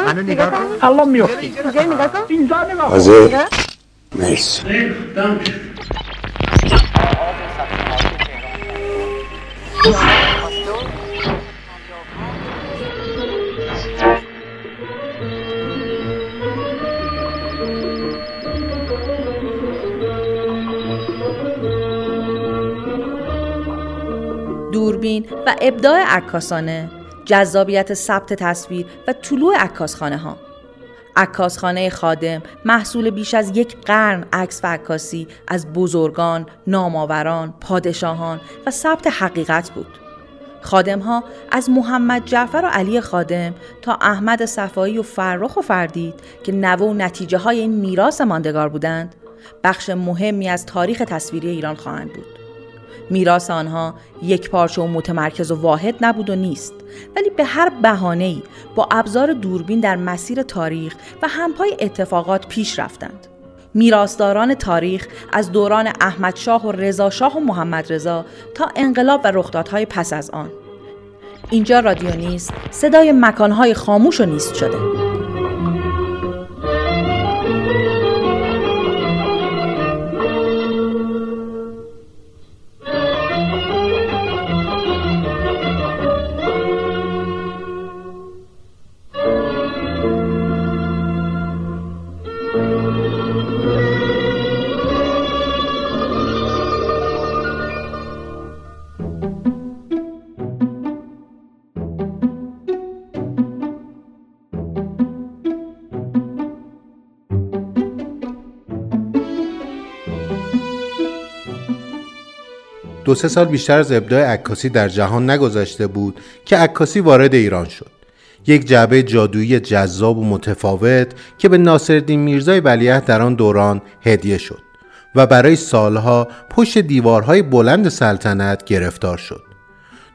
منو نگاه کن الان میفتی اینجا نگاه کن اینجا نگاه کن. حاضر مرسی دوربین و ابداع عکاسانه. جذابیت ثبت تصویر و طلوع عکاسخانه ها عکاسخانه خادم محصول بیش از یک قرن عکس و عکاسی از بزرگان، نامآوران، پادشاهان و ثبت حقیقت بود. خادم ها از محمد جعفر و علی خادم تا احمد صفایی و فرخ و فردید که نوه و نتیجه های این میراث ماندگار بودند، بخش مهمی از تاریخ تصویری ایران خواهند بود. میراث آنها یک پارچه و متمرکز و واحد نبود و نیست ولی به هر بهانه‌ای با ابزار دوربین در مسیر تاریخ و همپای اتفاقات پیش رفتند. میراثداران تاریخ از دوران احمد شاه و رضا شاه و محمد رضا تا انقلاب و رخدادهای پس از آن. اینجا رادیو نیست، صدای مکانهای خاموش و نیست شده. دو سه سال بیشتر از ابداع عکاسی در جهان نگذشته بود که عکاسی وارد ایران شد. یک جعبه جادویی جذاب و متفاوت که به ناصرالدین میرزای ولیعهد در آن دوران هدیه شد و برای سالها پشت دیوارهای بلند سلطنت گرفتار شد.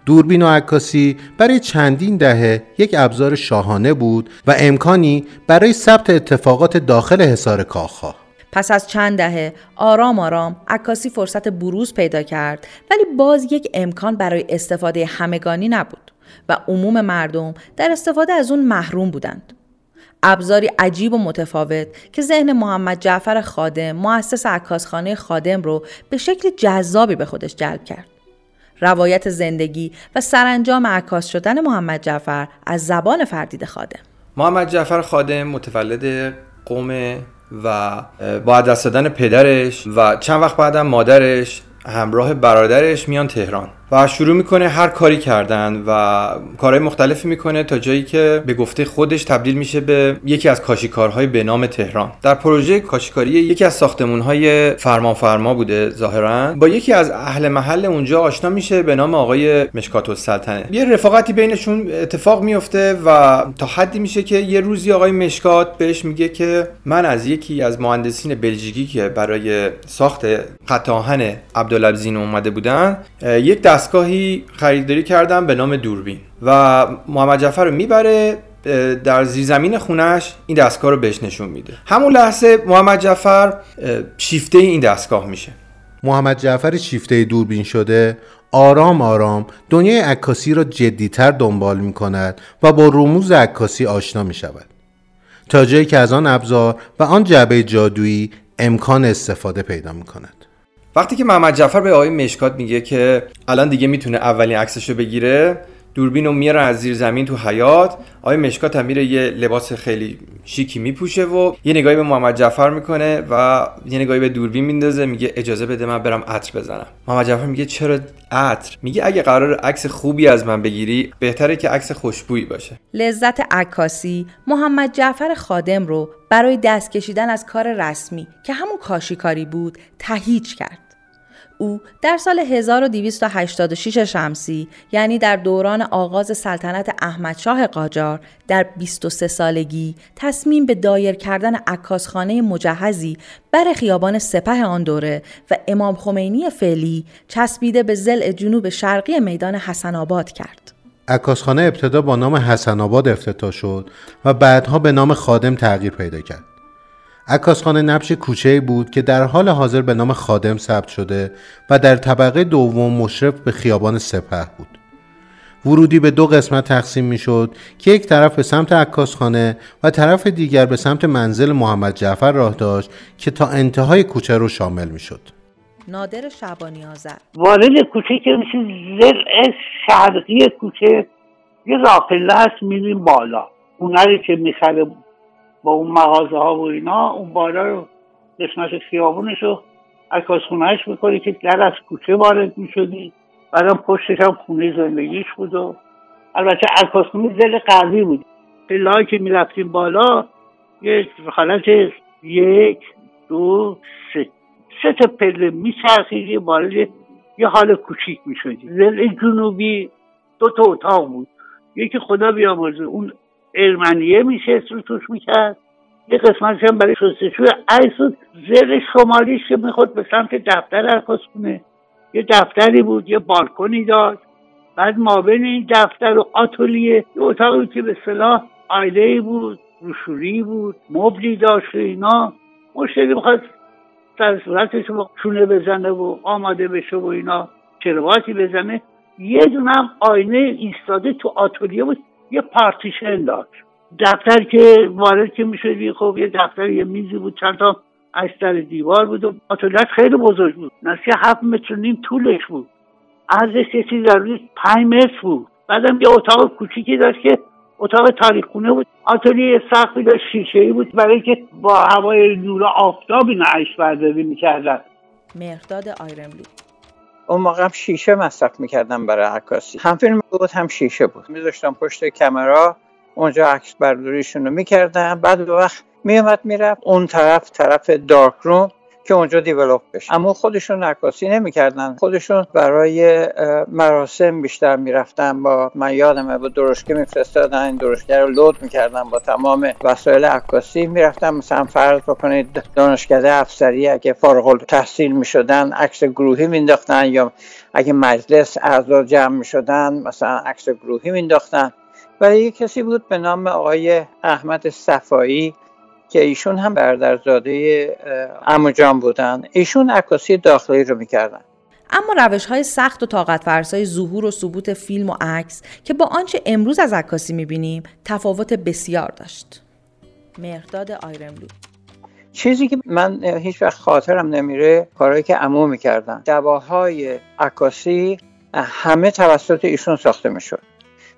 دوربین و عکاسی برای چندین دهه یک ابزار شاهانه بود و امکانی برای ثبت اتفاقات داخل حصار کاخها. پس از چند دهه آرام آرام عکاسی فرصت بروز پیدا کرد ولی باز یک امکان برای استفاده همگانی نبود و عموم مردم در استفاده از اون محروم بودند. ابزاری عجیب و متفاوت که ذهن محمد جعفر خادم مؤسس عکاسخانه خادم رو به شکل جذابی به خودش جلب کرد. روایت زندگی و سرانجام عکاس شدن محمد جعفر از زبان فردید خادم محمد جعفر خادم متولد قوم و با دست دادن پدرش و چند وقت بعدم مادرش همراه برادرش میان تهران. و شروع می‌کنه هر کاری کردن و کارهای مختلفی می‌کنه تا جایی که به گفته خودش تبدیل میشه به یکی از کاشیکارهای به نام تهران. در پروژه کاشیکاری یکی از ساختمونهای فرمان فرما بوده ظاهرا. با یکی از اهل محل اونجا آشنا میشه به نام آقای مشکات السلطنه. یه رفاقتی بینشون اتفاق میفته و تا حدی میشه که یه روزی آقای مشکات بهش میگه که من از یکی از مهندسین بلژیکی که برای ساخت خط آهن عبدالعزیز اومده بودن یک دستگاهی خریداری کردم به نام دوربین و محمد جعفر رو می‌بره در زیرزمین خونش این دستگاه رو بهش نشون میده. همون لحظه محمد جعفر شیفته این دستگاه میشه. محمد جعفر شیفته دوربین شده آرام آرام دنیای عکاسی را جدیتر دنبال می کند و با رموز عکاسی آشنا می شود تا جایی که از آن ابزار و آن جعبه جادویی امکان استفاده پیدا می کند وقتی که محمد جعفر به آقای مشکات میگه که الان دیگه می‌تونه اولین عکسش رو بگیره دوربین رو میاره از زیر زمین تو حیات آقای مشکات هم میره یه لباس خیلی شیکی میپوشه و یه نگاهی به محمد جعفر می‌کنه و یه نگاهی به دوربین میندازه میگه اجازه بده من برم عطر بزنم. محمد جعفر میگه چرا عطر؟ میگه اگه قرار عکس خوبی از من بگیری بهتره که عکس خوشبویی باشه. لذت عکاسی محمد جعفر خادم رو برای دست کشیدن از کار رسمی که همون کاشیکاری بود تهیج کرد. او در سال 1286 شمسی یعنی در دوران آغاز سلطنت احمدشاه قاجار در 23 سالگی تصمیم به دایر کردن عکاسخانه مجهزی بر خیابان سپه آن دوره و امام خمینی فعلی چسبیده به زل جنوب شرقی میدان حسن آباد کرد. عکاسخانه ابتدا با نام حسن آباد افتتاح شد و بعدها به نام خادم تغییر پیدا کرد. عکاسخانه نبش کوچه بود که در حال حاضر به نام خادم ثبت شده و در طبقه دوم مشرف به خیابان سپه بود. ورودی به دو قسمت تقسیم می شد که یک طرف به سمت عکاسخانه و طرف دیگر به سمت منزل محمد جعفر راه داشت که تا انتهای کوچه رو شامل می شد. نادر شعبانی آذر وارد کوچه که میشه زل شرقی کوچه یه راپله هست میریم بالا اونری که می‌خره با اون مغازه ها و اینا اون بالا رو قسمت خیابونش رو عکاسخونهش می‌کنی که در از کوچه وارد می‌شدی. بعدم پشتش هم خونه زندگیش بود و البته عکاسخونه زل غربی بود. پلهایی که می‌رفتیم بالا یه حالت یک دو سه. سه تا پله میچرخیدی وارد یه حال کوچیک می‌شدی زل جنوبی دو تا اتاق بود. یکی خدا بیامرزه. اون ارمنیه میشه رو می‌کرد. یه قسمت هم برای شستشوی عکس بود. زل شمالیش که می‌خواد به سمت دفتر عکاس کنه. یه دفتری بود یه بالکنی داشت. بعد ما بین این دفتر و آتولیه. یه اتاقی که به صلاح آیله بود روشوری بود مبلی داشت اینا. مشتری می‌خواد سر صورتش رو چونه بزنه و آماده بشه و اینا کرواتی بزنه. یه دونه هم آینه ایستاده تو آتولیه بود. یه پارتیشن داشت. دفتر که وارد که می‌شدی خب یه دفتر یه میزی بود چند تا در دیوار بود و آتولیت خیلی بزرگ بود. نصیه هفت متر نیم طولش بود. ارزش یه چیزی در پنج متر بود. بعدم یه اتاق کوچیکی داشت که اتاق تاریخ خونه بود آتلیه سختی داشت شیشه ای بود برای که با هوای نور آفتاب اینا عکس برداری می‌کردن. مهرداد آیرملی اون موقع هم شیشه مصرف می‌کردم برای عکاسی. هم فیلم بود هم شیشه بود. میذاشتم پشت کمرا اونجا عکس برداریشون رو می‌کردم. بعد وقت میومد می‌رفت. اون طرف طرف دارک روم که اونجا دیولوپ بشه. اما خودشون نکاسی نمی‌کردن. خودشون برای مراسم بیشتر می‌رفتن. با من یادمه با درشکه میفرستادن. این درشکه رو لود می‌کردن با تمام وسایل عکاسی. می‌رفتن مثلا فرض بکنید دانشکده افسری اگه فارغ تحصیل می‌شدن عکس گروهی مینداختن یا اگه مجلس اعضا جمع می‌شدن مثلا عکس گروهی مینداختن و یه کسی بود به نام آقای احمد صفایی. که ایشون هم برادرزاده امو جان بودن. ایشون عکاسی داخلی رو می‌کردن. اما روش های سخت و طاقت فرسای ظهور و ثبوت فیلم و عکس که با آنچه امروز از عکاسی می‌بینیم تفاوت بسیار داشت. مهرداد آیرملو. چیزی که من هیچ وقت خاطرم نمیره کارهایی که امو می‌کردن. دواهای عکاسی همه توسط ایشون ساخته می‌شد.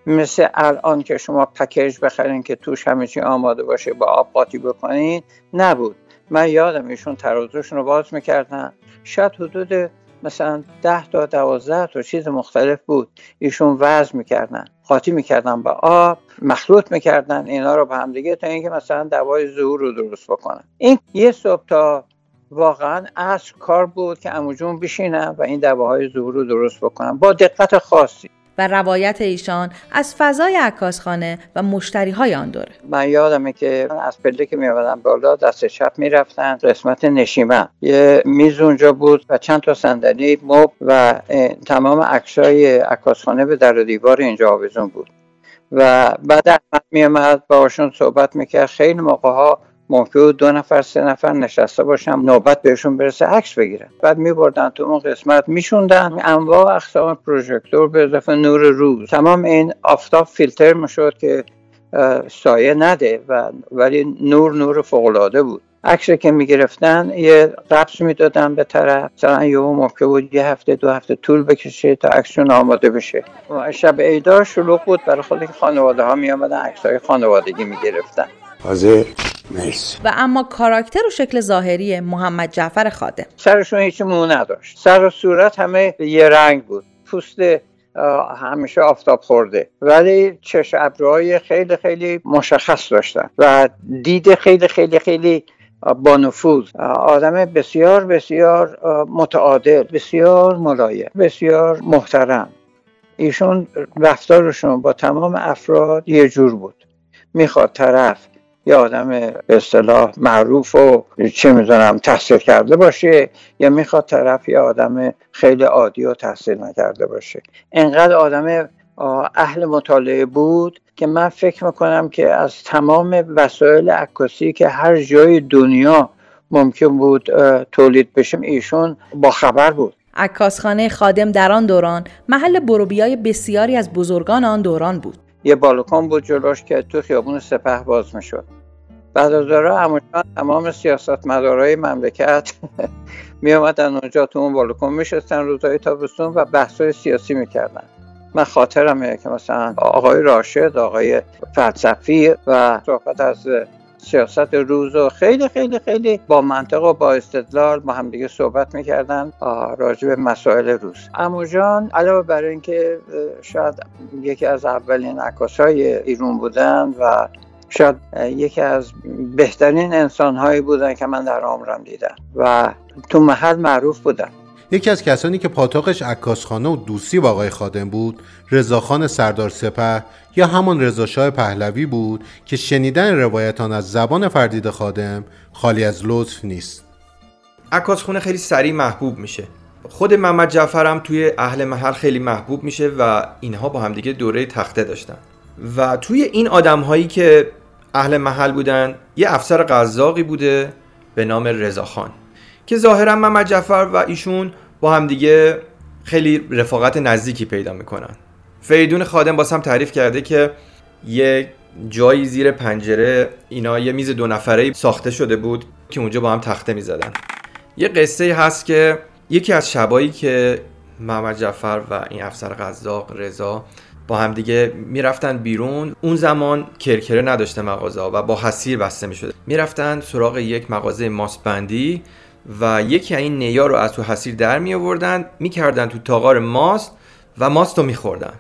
مثل الان که شما پکیج بخرین که توش همه چی آماده باشه با آب قاطی بکنین نبود. من یادم ایشون ترازوشون رو باز می‌کردن. شاید حدود مثلا ده تا دوازده تا چیز مختلف بود. ایشون وزن می‌کردن قاطی می‌کردن با آب مخلوط می‌کردن. اینا رو به هم دیگه تا اینکه مثلا دوای ظهور رو درست بکنن. این یه صبح تا واقعا اصل کار بود که اموجون بشینن و این دواهای ظهور رو درست بکنن. با دقت خاصی. و روایت ایشان از فضای عکاسخانه و مشتری های آن دوره من یادمه که از پله که میآمدم بالا دست چپ می‌رفتن قسمت نشیمن. یه میز اونجا بود و چند تا صندلی مب و تمام عکسای عکاسخانه به در و دیوار اینجا آویزون بود. و بعد احمد میامد باشون صحبت می‌کرد. خیلی موقع ها ممکن دو نفر سه نفر نشسته باشم نوبت بهشون برسه عکس بگیرن. بعد میبردن تو اون قسمت میشوندن انواع اقسام پروژکتور به اضافه نور روز. تمام این آفتاب فیلتر می‌شد که سایه نده و ولی نور نور فوقالعاده بود. عکس که می‌گرفتن یه قبض می‌دادن به طرف. مثلا یه ممکن بود یه هفته دو هفته طول بکشه تا عکسشون آماده بشه. شب عیدار شلوغ بود برای خود خانواده ها میامدن عکس های خانوادگی می‌گرفتن. مرسی. و اما کاراکتر و شکل ظاهری محمد جعفر خادم. سرشون هیچ مو نداشت. سر و صورت همه یه رنگ بود. پوست همیشه آفتاب خورده. ولی چش ابروهای خیلی خیلی مشخص داشتن. و دید خیلی خیلی خیلی با نفوذ آدم بسیار بسیار متعادل بسیار ملایم بسیار محترم. ایشون رفتارشون با تمام افراد یه جور بود. می‌خواد طرف یه آدم به اصطلاح معروف و چه می‌دونم تحصیل کرده باشه یا می‌خواد طرف یه آدم خیلی عادی و تحصیل نکرده باشه. انقدر آدم اهل مطالعه بود که من فکر می‌کنم که از تمام وسایل عکاسی که هر جای دنیا ممکن بود تولید بشه ایشون با خبر بود. عکاسخانه خادم در آن دوران محل بروبیای بسیاری از بزرگان آن دوران بود. یه بالکن بود جلوش که تو خیابون سپه باز می‌شد. بعد از داره تمام سیاست مدارای مملکت می آمدن اونجا تو اون بالکن میشستن روزهای تابستون و بحثای سیاسی می‌کردن. من خاطرمه که مثلا آقای راشد آقای فلسفی و صحبت از سیاست روز و خیلی خیلی خیلی با منطق و با استدلال با هم دیگه صحبت می‌کردن راجع به مسائل روز. امو جان علاوه بر اینکه شاید یکی از اولین عکاسای ایرون بودن و شاید یکی از بهترین انسانهایی بودن که من در عمرم دیدم و تو محل معروف بودن یکی از کسانی که پاتاقش عکاسخانه و دوستی با آقای خادم بود رضاخان سردار سپه یا همان رضاشاه پهلوی بود که شنیدن روایتان از زبان فردید خادم خالی از لطف نیست. عکاسخونه خیلی سریع محبوب میشه. خود محمد جعفرم توی اهل محل خیلی محبوب میشه و اینها با همدیگه دوره تخته داشتن. و توی این آدم هایی که اهل محل بودن یه افسر قزاقی بوده به نام رضاخان که ظاهرا محمد جعفر و ایشون با همدیگه خیلی رفاقت نزدیکی پیدا می‌کنن. فریدون خادم باسم تعریف کرده که یه جایی زیر پنجره اینا یه میز دو نفره ساخته شده بود که اونجا با هم تخته می‌زدن. یه قصه هست که یکی از شبایی که محمد جعفر و این افسر قزاق رضا با همدیگه می‌رفتن بیرون. اون زمان کرکره نداشته مغازه و با حسیر بسته می‌شده. می‌رفتن سراغ یک مغازه ماسبندی و یکی این نیا رو از تو حسیر در می آوردن می‌کردن تو تاغار ماست و ماست رو میخوردن.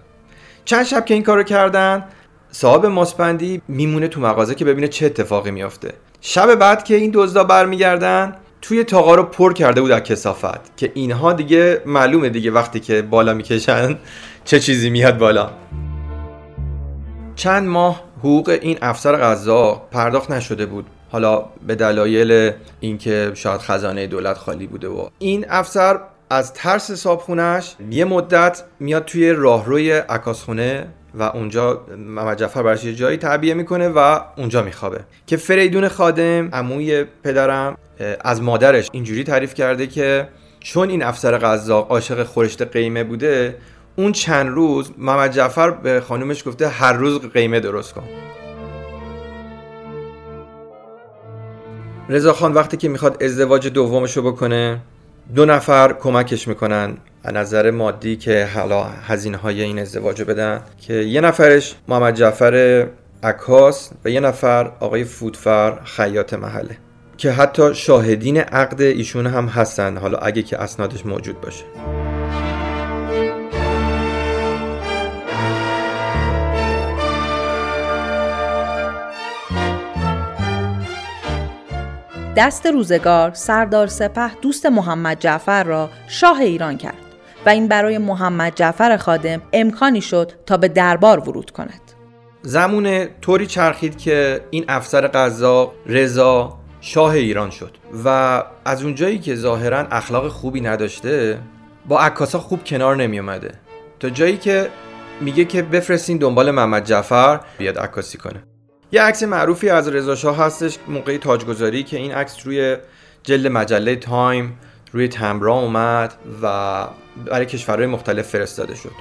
چند شب که این کارو کردن صاحب ماسپندی میمونه تو مغازه که ببینه چه اتفاقی میافته. شب بعد که این دزدا برمیگردن توی تاقا رو پر کرده بود از کسافت که اینها دیگه معلومه دیگه وقتی که بالا می‌کشن چه چیزی میاد بالا. چند ماه حقوق این افسر غذا پرداخت نشده بود. حالا به دلایل اینکه شاید خزانه دولت خالی بوده و این افسر از ترس صابخونش یه مدت میاد توی راهروی عکاسخونه و اونجا محمد جعفر براش یه جایی تعبیه می‌کنه و اونجا میخوابه. که فریدون خادم عموی پدرم از مادرش اینجوری تعریف کرده که چون این افسر قزاق عاشق خورشت قیمه بوده اون چند روز محمد جعفر به خانومش گفته هر روز قیمه درست کن. رضا خان وقتی که می‌خواد ازدواج دومشو بکنه دو نفر کمکش می‌کنن. از نظر مادی که حالا هزینه های این ازدواج بدن که یه نفرش محمد جعفر عکاس و یه نفر آقای فودفر خیاط محله که حتی شاهدین عقد ایشون هم هستن. حالا اگه که اسنادش موجود باشه. دست روزگار سردار سپه دوست محمد جعفر را شاه ایران کرد و این برای محمد جعفر خادم امکانی شد تا به دربار ورود کند. زمون طوری چرخید که این افسر قزاق رضا شاه ایران شد و از اونجایی که ظاهرا اخلاق خوبی نداشته با عکاسا خوب کنار نمی اومده تا جایی که میگه که بفرستین دنبال محمد جعفر بیاد عکاسی کنه. یه عکس معروفی از رضا شاه هستش موقع تاجگذاری که این عکس روی جلد مجله تایم روی تمبرا اومد و برای کشورهای مختلف فرستاده شد.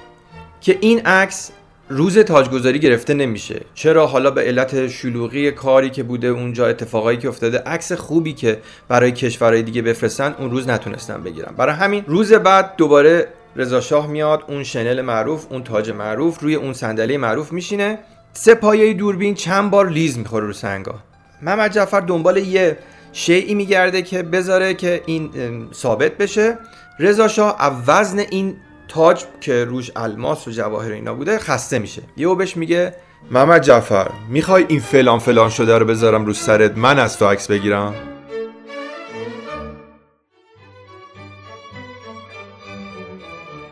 که این عکس روز تاجگذاری گرفته نمیشه. چرا؟ حالا به علت شلوغی کاری که بوده اونجا اتفاقایی که افتاده عکس خوبی که برای کشورهای دیگه بفرستن اون روز نتونستن بگیرن برای همین روز بعد دوباره رضا شاه میاد اون شنل معروف اون تاج معروف روی اون صندلی معروف میشینه. سه پایه دوربین چند بار لیز می‌خوره رو سنگا. محمد جعفر دنبال یه شیعی میگرده که بذاره که این ثابت بشه. رضا شاه وزن این تاج که روش الماس و جواهر اینا بوده خسته میشه. یهو بهش میگه محمد جعفر می‌خوای این فلان فلان شده رو بذارم رو سرت؟ من از تو عکس بگیرم؟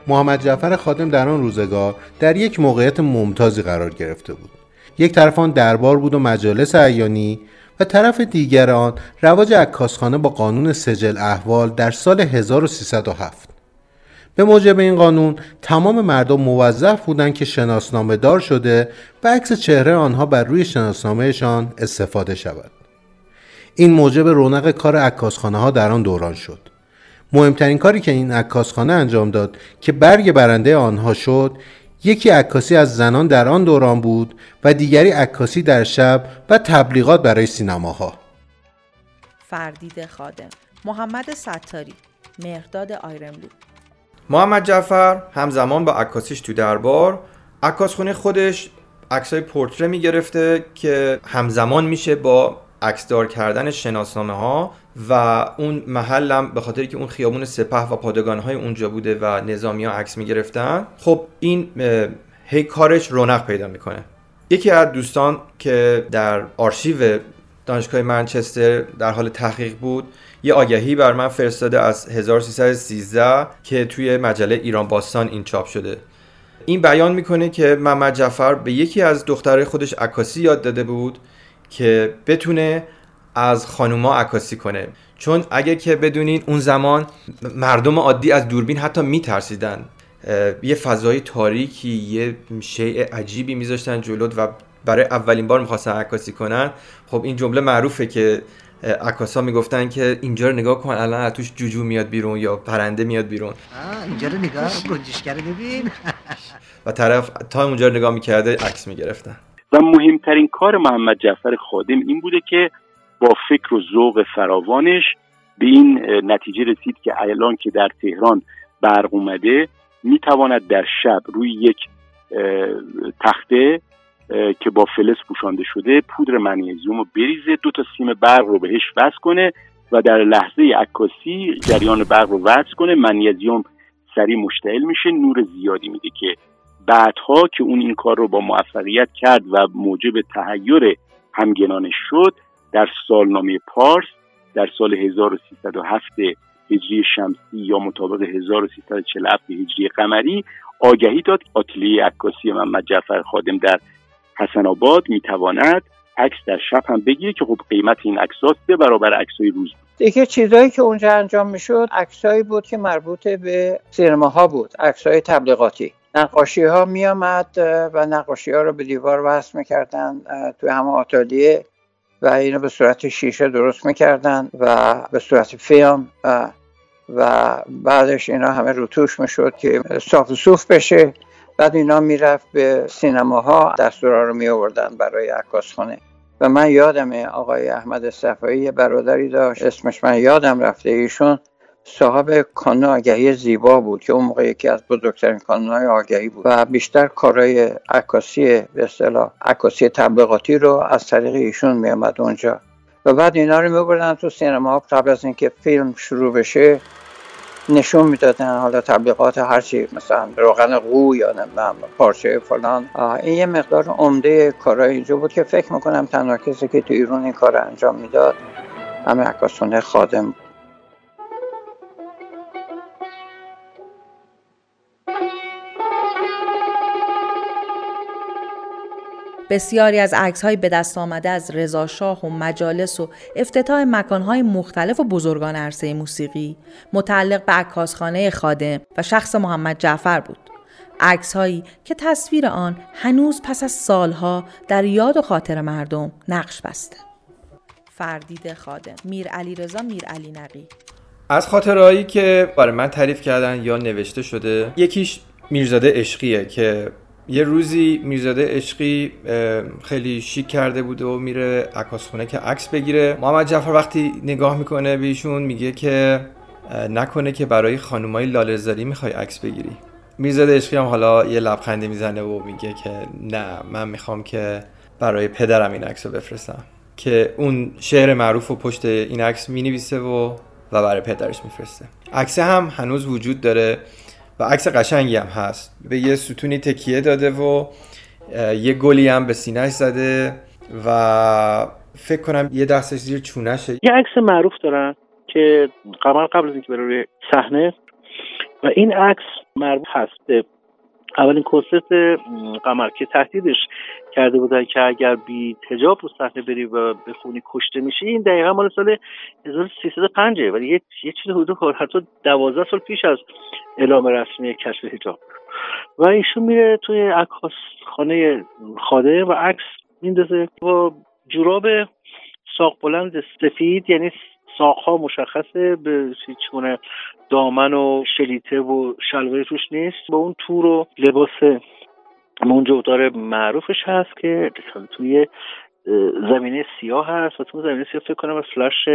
محمد جعفر خادم در آن روزگار در یک موقعیت ممتازی قرار گرفته بود. یک طرف آن دربار بود و مجالس عیانی و طرف دیگر آن رواج عکاسخانه با قانون سجل احوال در سال 1307 به موجب این قانون تمام مردم موظف بودند که شناسنامه دار شده و عکس چهره آنها بر روی شناسنامهشان استفاده شود. این موجب رونق کار عکاسخانه ها در آن دوران شد. مهمترین کاری که این عکاسخانه انجام داد که برگ برنده آنها شد یکی عکاسی از زنان در آن دوران بود و دیگری عکاسی در شب و تبلیغات برای سینماها. فردید خادم. محمد ستاری. مهرداد آیرملو. محمد جعفر همزمان با عکاسیش تو دربار. عکاسخونه خودش عکسای پورتره می‌گرفته که همزمان میشه با عکسدار کردن شناسنامه ها و اون محلم به خاطر که اون خیابون سپه و پادگان های اونجا بوده و نظامی ها عکس می‌گرفتن خب این هی کارش رونق پیدا می‌کنه. یکی از دوستان که در آرشیو دانشگاه منچستر در حال تحقیق بود یه آگهی بر من فرستاده از 1313 که توی مجله ایران باستان این چاپ شده. این بیان می‌کنه که محمد جعفر به یکی از دخترای خودش عکاسی یاد داده بود که بتونه از خانوما عکاسی کنه. چون اگه که بدونین اون زمان مردم عادی از دوربین حتی میترسیدن. یه فضای تاریکی یه شیء عجیبی میذاشتن جلوت و برای اولین بار می‌خواستن عکاسی کنن. خب این جمله معروفه که عکاسا می‌گفتن که اینجا رو نگاه کن الان توش جوجو میاد بیرون یا پرنده میاد بیرون. اینجا رو نگاه گنجشگر ببین. و طرف تا اونجا رو نگاه می‌کرده عکس می‌گرفتن. و مهمترین کار محمد جعفر خادم این بوده که با فکر و ذوق فراوانش به این نتیجه رسید که الان که در تهران برق اومده می‌تواند در شب روی یک تخته که با فلز پوشانده شده پودر منیزیوم رو بریزه دو تا سیم برق رو بهش وصل کنه و در لحظه عکاسی جریان برق رو وصل کنه. منیزیوم سریع مشتعل میشه نور زیادی میده که بعدها که اون این کار رو با موفقیت کرد و موجب تهیر همگنانش شد در سالنامه پارس در سال 1307 هجری شمسی یا مطابق 1347 هجری قمری آگهی داد. آتلیه عکاسی محمد جعفر خادم در حسن آباد می‌تواند عکس در شب هم بگیره که خب قیمت این عکس به برابر عکسای روز. بود دیگه چیزایی که اونجا انجام می‌شد عکسایی بود که مربوط به سینماها بود. عکسای تبلیغاتی. نقاشی ها می آمد و نقاشی ها رو به دیوار وصل می‌کردن توی همه آتالیه. و اینو به صورت شیشه درست می‌کردن و به صورت فیلم و بعدش اینا همه روتوش می‌شد که صاف و صوف بشه. بعد اینا می‌رفت به سینماها دستورا رو می آوردن برای عکاسخانه و من یادم آقای احمد صفایی برادری داشت اسمش من یادم رفته ایشون. صاحب کانون آگهی زیبا بود که اون موقع یکی از بزرگترین کانونهای آگهی بود و بیشتر کارهای عکاسی به اصطلاح عکاسی تبلیغاتی رو از طریق ایشون میامد اونجا. و بعد اینا رو میبردن تو سینما قبل از اینکه فیلم شروع بشه نشون می‌دادن حالا تبلیغات هرچی مثلا روغن قو یا نمی‌دونم پارچه فلان. این یه مقدار عمده کارهای اینجا بود که فکر می‌کنم تنها کسی که تو ایران این کار انجام می‌داد همه عکاسونه خادم بود. بسیاری از عکس های به دست آمده از رضا شاه و مجالس و افتتاح مکانهای مختلف و بزرگان عرصه موسیقی متعلق به عکاسخانه خادم و شخص محمد جعفر بود. عکس هایی که تصویر آن هنوز پس از سالها در یاد و خاطر مردم نقش بسته. فردید خادم میر علی رضا میر علی نقی از خاطرهایی که برای من تعریف کردن یا نوشته شده یکیش میرزاده عشقیه که یه روزی میرزاده عشقی خیلی شیک کرده بوده و میره عکاسخونه که عکس بگیره. محمد جعفر وقتی نگاه می‌کنه به میگه که نکنه که برای خانومای لالزاری می‌خوای عکس بگیری. میرزاده عشقی هم حالا یه لبخنده می‌زنه و میگه که نه من می‌خوام که برای پدرم این عکس رو بفرستم. که اون شعر معروف و پشت این عکس می‌نویسه و و برای پدرش میفرسته. عکس هم هنوز وجود داره. عکس قشنگی هم هست. به یه ستونی تکیه داده و یه گلی هم به سینهش زده و فکر کنم یه دستش زیر چونشه یه عکس معروف دارن که قمر قبل از اینکه بره روی صحنه. و این عکس مربوط هست. به اولین کنسرت قمر که تهدیدش کرده بودن که اگر بی تجاب رو صحنه بری و بخونی کشته میشی این دقیقا مال سال 1305 ولی یه, یه چیز حدود حتی دوازده سال پیش از اعلام رسمی کشف حجاب. و ایشون میره توی عکاس خانه خاده و عکس میندازه با جوراب ساق بلند سفید یعنی ساقها مشخصه به هیچ گونه دامن و شلیته و شلواری توش نیست. با اون تور و لباس منجودار معروفش هست که توی زمینه سیاه هست و تو زمینه سیاه فکر کنم فلاش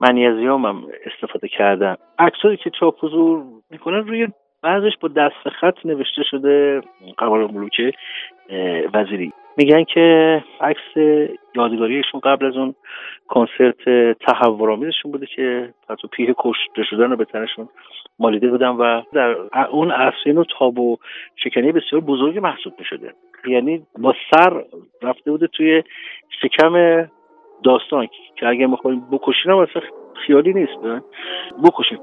منیزیوم هم استفاده کردن. عکسایی که چاپ حضور می‌کنن روی بعضش با دست خط نوشته شده قمر ملوک وزیری. میگن که عکس یادگاریشون قبل از اون کنسرت تحورآمیزشون بوده که حتی پیه کشته شدن رو به تنشون مالیده بودن و در اون عرصه و تاب و شکنی بسیار بزرگی محسوب می‌شده. یعنی با سر رفته بوده توی شکم داستان که اگر می‌خوایم بکشین هم اصلا خیالی نیست بکشیم.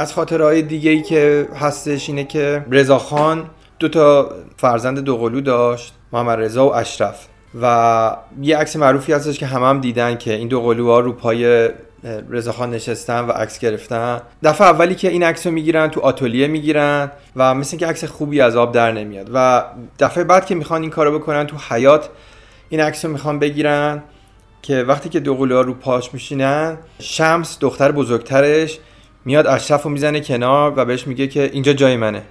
از خاطرهای دیگه ای که هستش اینه که رضاخان دو تا فرزند دوقلو داشت محمد رضا و اشرف. و یه عکس معروفی هستش که همه هم دیدن که این دو قلوها رو پای رضاخان نشستن و عکس گرفتن. دفعه اولی که این عکس رو می‌گیرن تو آتلیه می‌گیرن و مثل که عکس خوبی از آب در نمیاد. و دفعه بعد که می‌خوان این کارو بکنن تو حیات این عکس رو می‌خوان بگیرن که وقتی که دو قلوها رو پاش میشینن شمس دختر بزرگترش میاد اشرف رو می‌زنه کنار و بهش میگه که اینجا جای منه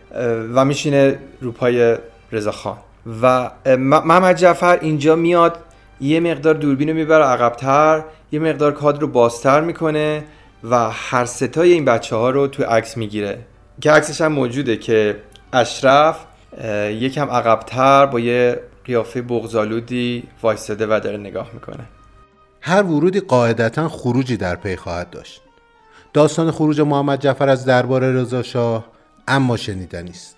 و میشینه رو پای رضاخان و محمد جعفر اینجا میاد یه مقدار دوربین رو می‌بره عقبتر یه مقدار کادر رو بازتر می‌کنه و هر ستای این بچه ها رو توی عکس می‌گیره. که عکسش هم موجوده که اشرف یکم عقبتر با یه قیافه بغزالودی وایستده و داره نگاه می‌کنه. هر ورودی قاعدتا خروجی در پی خواهد داشت. داستان خروج محمد جعفر از دربار رضا شاه اما شنیدنی است.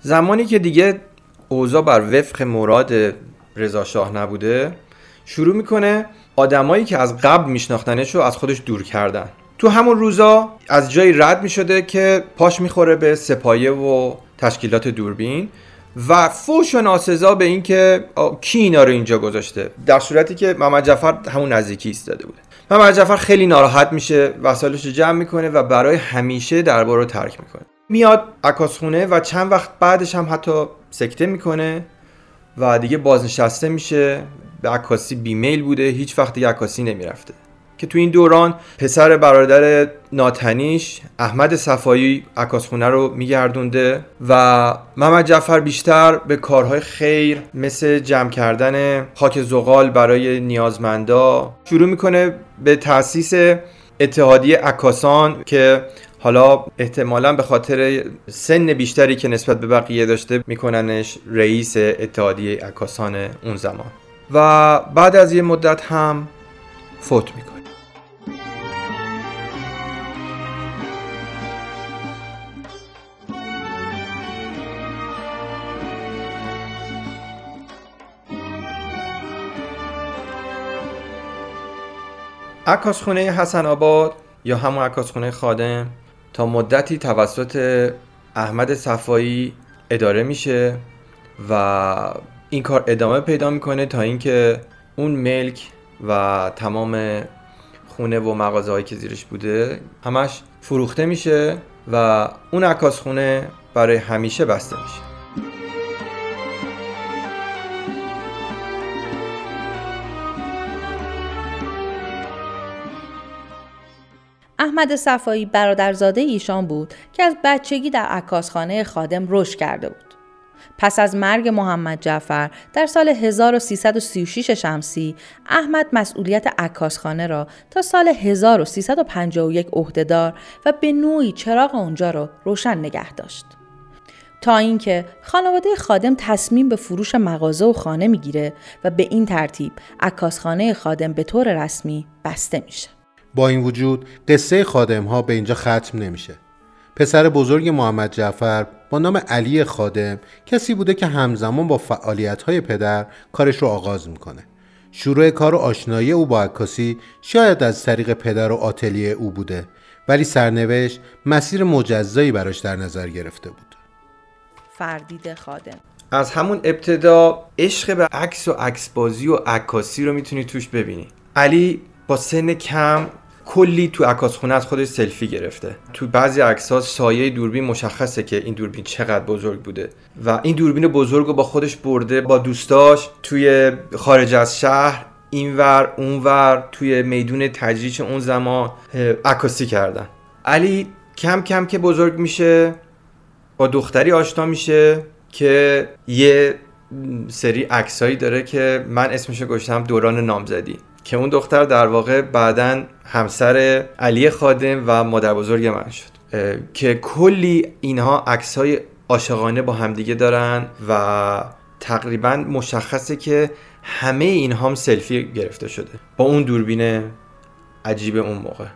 زمانی که دیگه اوضاع بر وفق مراد رضا شاه نبوده شروع می‌کنه آدمایی که از قبل میشناختنش رو از خودش دور کردن. تو همون روزا از جایی رد می‌شده که پاش می‌خوره به سپایه و تشکیلات دوربین و فوش و ناسزا به اینکه کی اینا رو اینجا گذاشته؟ در صورتی که محمد جعفر همون نزدیکی ایستاده بوده محمد جعفر خیلی ناراحت میشه وسایلش رو جمع می‌کنه و برای همیشه دربار رو ترک می‌کنه. میاد عکاسخونه و چند وقت بعدش هم حتی سکته می‌کنه و دیگه بازنشسته میشه. به عکاسی بیمیل بوده هیچ وقت دیگه عکاسی نمی‌رفته. که تو این دوران پسر برادر ناتنیش احمد صفایی عکاسخونه رو میگردونده و محمد جعفر بیشتر به کارهای خیر مثل جمع کردن خاک زغال برای نیازمندا شروع می‌کنه به تاسیس اتحادیه عکاسان که حالا احتمالا به خاطر سن بیشتری که نسبت به بقیه داشته میکننش رئیس اتحادیه عکاسان اون زمان. و بعد از یه مدت هم فوت می‌کنه. عکاسخونه حسن آباد یا همون عکاسخونه خادم تا مدتی توسط احمد صفایی اداره میشه و این کار ادامه پیدا می‌کنه تا اینکه اون ملک و تمام خونه و مغازه هایی که زیرش بوده همش فروخته میشه و اون عکاسخونه برای همیشه بسته میشه. احمد صفایی برادرزاده ایشان بود که از بچگی در عکاسخانه خادم رشد کرده بود. پس از مرگ محمد جعفر در سال 1336 شمسی احمد مسئولیت عکاسخانه را تا سال 1351 عهدهدار و به نوعی چراغ آنجا را روشن نگه داشت. تا اینکه خانواده خادم تصمیم به فروش مغازه و خانه می‌گیره و به این ترتیب عکاسخانه خادم به طور رسمی بسته میشه. با این وجود قصه خادم ها به اینجا ختم نمیشه. پسر بزرگ محمد جعفر با نام علی خادم کسی بوده که همزمان با فعالیت های پدر کارش رو آغاز می‌کنه. شروع کار و آشنایی او با عکاسی شاید از طریق پدر و آتلیه او بوده ولی سرنوشت مسیر مجزایی براش در نظر گرفته بود. فردید خادم. از همون ابتدا عشق به عکس و عکسبازی و عکاسی رو می‌تونی توش ببینی. علی با سن کم کلی تو عکاسخونه از خودش سلفی گرفته. تو بعضی عکس ها سایه دوربین مشخصه که این دوربین چقدر بزرگ بوده. و این دوربین بزرگ رو با خودش برده با دوستاش توی خارج از شهر اینور اونور توی میدون تجریش اون زمان عکاسی کردن. علی کم کم که بزرگ میشه با دختری آشنا میشه که یه سری عکسایی داره که من اسمشو گذاشتم دوران نامزدی. که اون دختر در واقع بعدا همسر علی خادم و مادر بزرگ من شد. که کلی اینها عکس های عاشقانه با همدیگه دارن و تقریبا مشخصه که همه اینها هم سلفی گرفته شده. با اون دوربین عجیب اون موقع.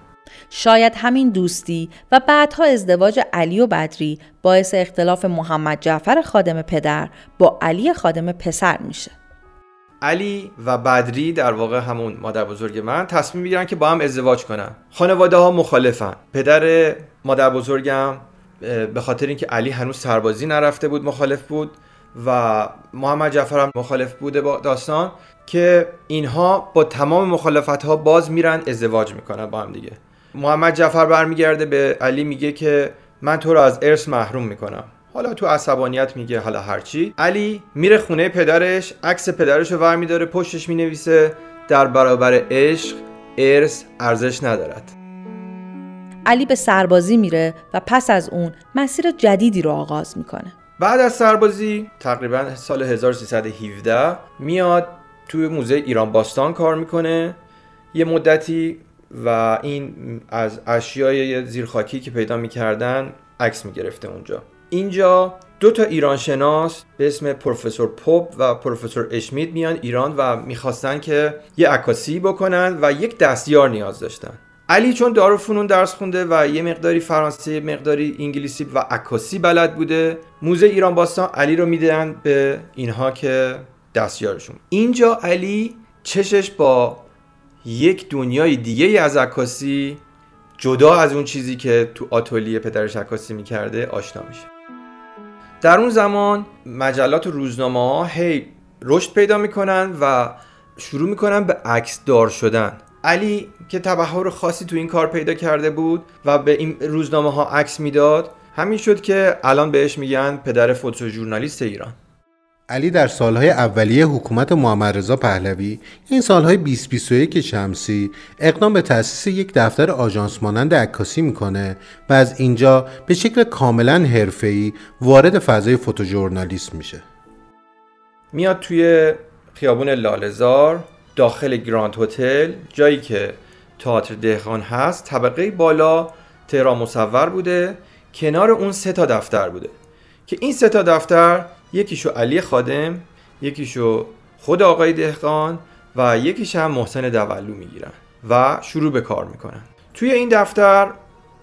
شاید همین دوستی و بعدها ازدواج علی و بدری باعث اختلاف محمد جعفر خادم پدر با علی خادم پسر میشه. علی و بدری در واقع همون مادر بزرگ من تصمیم می‌گیرن که با هم ازدواج کنن. خانواده ها مخالفن. پدر مادر بزرگم به خاطر اینکه علی هنوز سربازی نرفته بود مخالف بود و محمد جعفر هم مخالف بوده با داستان که اینها با تمام مخالفت ها باز میرن ازدواج می‌کنن با هم دیگه. محمد جعفر برمیگرده به علی میگه که من تو رو از ارث محروم می‌کنم. حالا تو عصبانیت میگه حالا هرچی علی میره خونه پدرش عکس پدرش رو پشتش می‌نویسه. در برابر عشق ارث ارزش ندارد. علی به سربازی میره و پس از اون مسیر جدیدی رو آغاز می‌کنه. بعد از سربازی تقریبا سال 1317 میاد توی موزه ایران باستان کار می‌کنه. یه مدتی و این از اشیای زیرخاکی که پیدا می‌کردن عکس می‌گرفته اونجا. اینجا دو تا ایران شناس به اسم پروفسور پوپ و پروفسور اشمیت میان ایران و می‌خواستن که یه عکاسی بکنن و یک دستیار نیاز داشتن. علی چون دارالفنون درس خونده و یه مقداری فرانسه مقداری انگلیسی و عکاسی بلد بوده موزه ایران باستان علی رو میدن به اینها که دستیارشون. اینجا علی چشش با یک دنیای دیگه از عکاسی جدا از اون چیزی که تو آتولیه پدرش عکاسی می‌کرده آشنا میشه. در اون زمان مجلات و روزنامه ها هی رشد پیدا می‌کنن و شروع می‌کنن به عکس دار شدن. علی که تبهر خاصی تو این کار پیدا کرده بود و به این روزنامه ها عکس می‌داد همین شد که الان بهش میگن پدر فوتوژورنالیست ایران. علی در سالهای اولیه حکومت محمد رضا پهلوی این سالهای 2021 شمسی اقدام به تأسیس یک دفتر آژانس مانند عکاسی می‌کنه و از اینجا به شکل کاملا حرفه‌ای وارد فضای فوتوژورنالیسم میشه. میاد توی خیابون لالزار داخل گراند هتل جایی که تئاتر دهقان هست. طبقه بالا تهران مصور بوده کنار اون سه تا دفتر بوده. که این سه تا دفتر یکیشو علی خادم یکیشو خود آقای دهقان و یکیش هم محسن دولو می‌گیرن و شروع به کار می‌کنن. توی این دفتر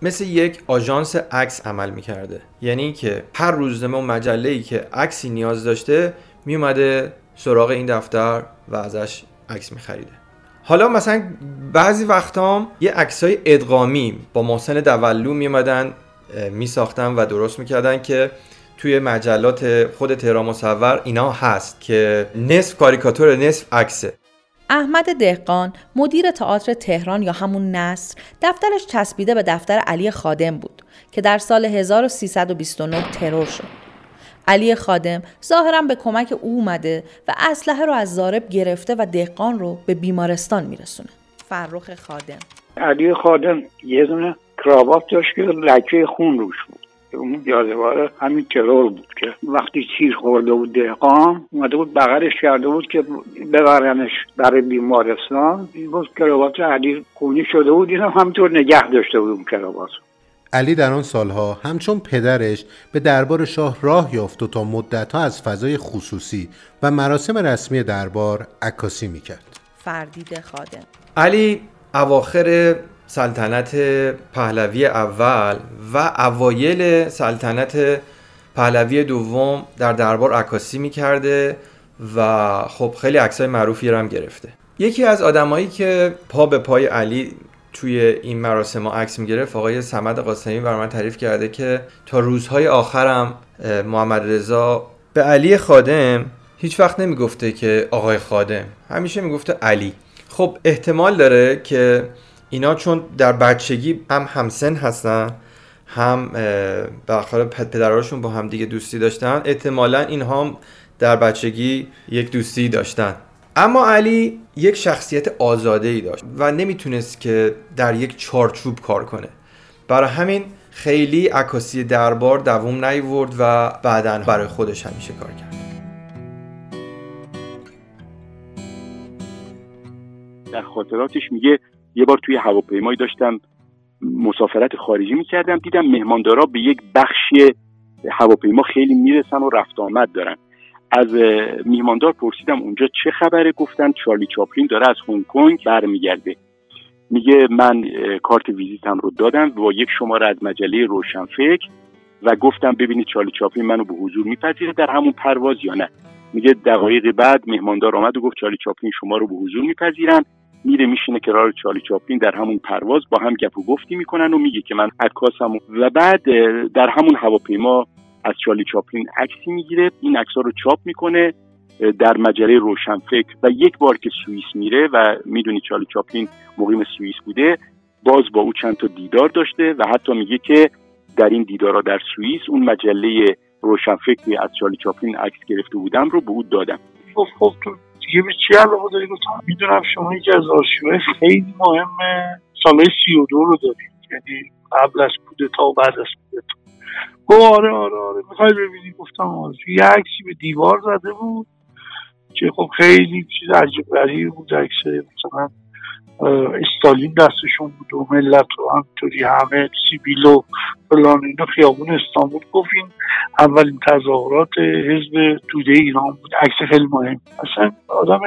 مثل یک آژانس عکس عمل می‌کرده. یعنی که هر روزنامه و مجله ای که عکسی نیاز داشته میومده سراغ این دفتر و ازش عکس میخریده. حالا مثلا بعضی وقتام یه عکسای ادغامی با محسن دولو میومدن میساختن و درست می‌کردن که توی مجلات خود تهران مصور اینا هست که نصف کاریکاتور نصف عکسه احمد دهقان مدیر تئاتر تهران یا همون نصر دفترش چسبیده به دفتر علی خادم بود که در سال 1329 ترور شد. علی خادم ظاهرا به کمک او اومده و اسلحه رو از زارب گرفته و دهقان رو به بیمارستان میرسونه. فرخ خادم علی خادم یه دونه کراوات داشت که لکه خون روش بود اون یادواره همین ترور بود که وقتی تیر خورده بود دهقان اومده بود بغلش کرده بود که ببرنش برای بیمارستان. این بود کراوات علی خونی شده بود اینم همینطور نگه داشته بود اون کراوات. علی در آن سالها همچون پدرش به دربار شاه راه یافت و تا مدتها از فضای خصوصی و مراسم رسمی دربار عکاسی می‌کرد. فردید خادم علی اواخر سلطنت پهلوی اول و اوایل سلطنت پهلوی دوم در دربار عکاسی می‌کرده و خب خیلی عکسای معروفی رو هم گرفته. یکی از آدمایی که پا به پای علی توی این مراسم ها عکس می‌گرفت آقای سمد قاسمی بر من تعریف کرده که تا روزهای آخرم محمد رضا به علی خادم هیچ وقت نمی‌گفته که آقای خادم همیشه می‌گفته علی. خب احتمال داره که اینا چون در بچگی هم همسن هستن هم به پدراشون با هم دیگه دوستی داشتن. احتمالا اینها در بچگی یک دوستی داشتن. اما علی یک شخصیت آزاده ای داشت و نمی‌تونست که در یک چارچوب کار کنه. برای همین خیلی عکاسی دربار دووم نیورد و بعدا برای خودش همیشه کار کرد. در خاطراتش میگه یه بار توی هواپیمایی داشتم مسافرت خارجی می‌کردم دیدم مهماندارا به یک بخش هواپیما خیلی می‌رسن و رفت آمد دارن. از میهماندار پرسیدم اونجا چه خبره؟ گفتن چارلی چاپلین داره از هنگ کنگ برمیگرده. میگه من کارت ویزیتم رو دادم با یک شماره از مجله روشنفکر و گفتم ببینید چارلی چاپلین منو به حضور میپذیره در همون پرواز یا نه. میگه دقایق بعد مهماندار آمد و گفت چارلی چاپلین شما رو به حضور میپذیرن. میره میشینه کنار چارلی چاپلین در همون پرواز با هم گپ و گفتی می‌کنن و میگه که من عکاسم و بعد در همون هواپیما از چارلی چاپلین عکسی می‌گیره این عکس رو چاپ می‌کنه در مجله روشنفکر و یک بار که سوئیس میره و می‌دونی چارلی چاپلین مقیم سوئیس بوده باز با او چند تا دیدار داشته و حتی میگه که در این دیدارها در سوئیس اون مجله روشنفکری از چارلی چاپلین عکس گرفته بودم رو به او دادم. خب خب دیگه به چی علاقه داری گفتم می‌دونم شما یکی از آرشیوهای خیلی مهم سالهای سی و دو رو دارید. یعنی قبل از کودتا و بعد از کودتا. گفت آره آره آره. می‌خوای ببینی؟ گفتم آره. یه عکسی به دیوار زده بود که خب خیلی چیز عجیب غریبی بود عکس مثلا استالین دستشون بود و ملت و همطوری همه سیبیل و فلان اینا خیابون استانبول. گفت این اولین تظاهرات حزب توده ایران بود. عکس خیلی مهم. اصلا آدم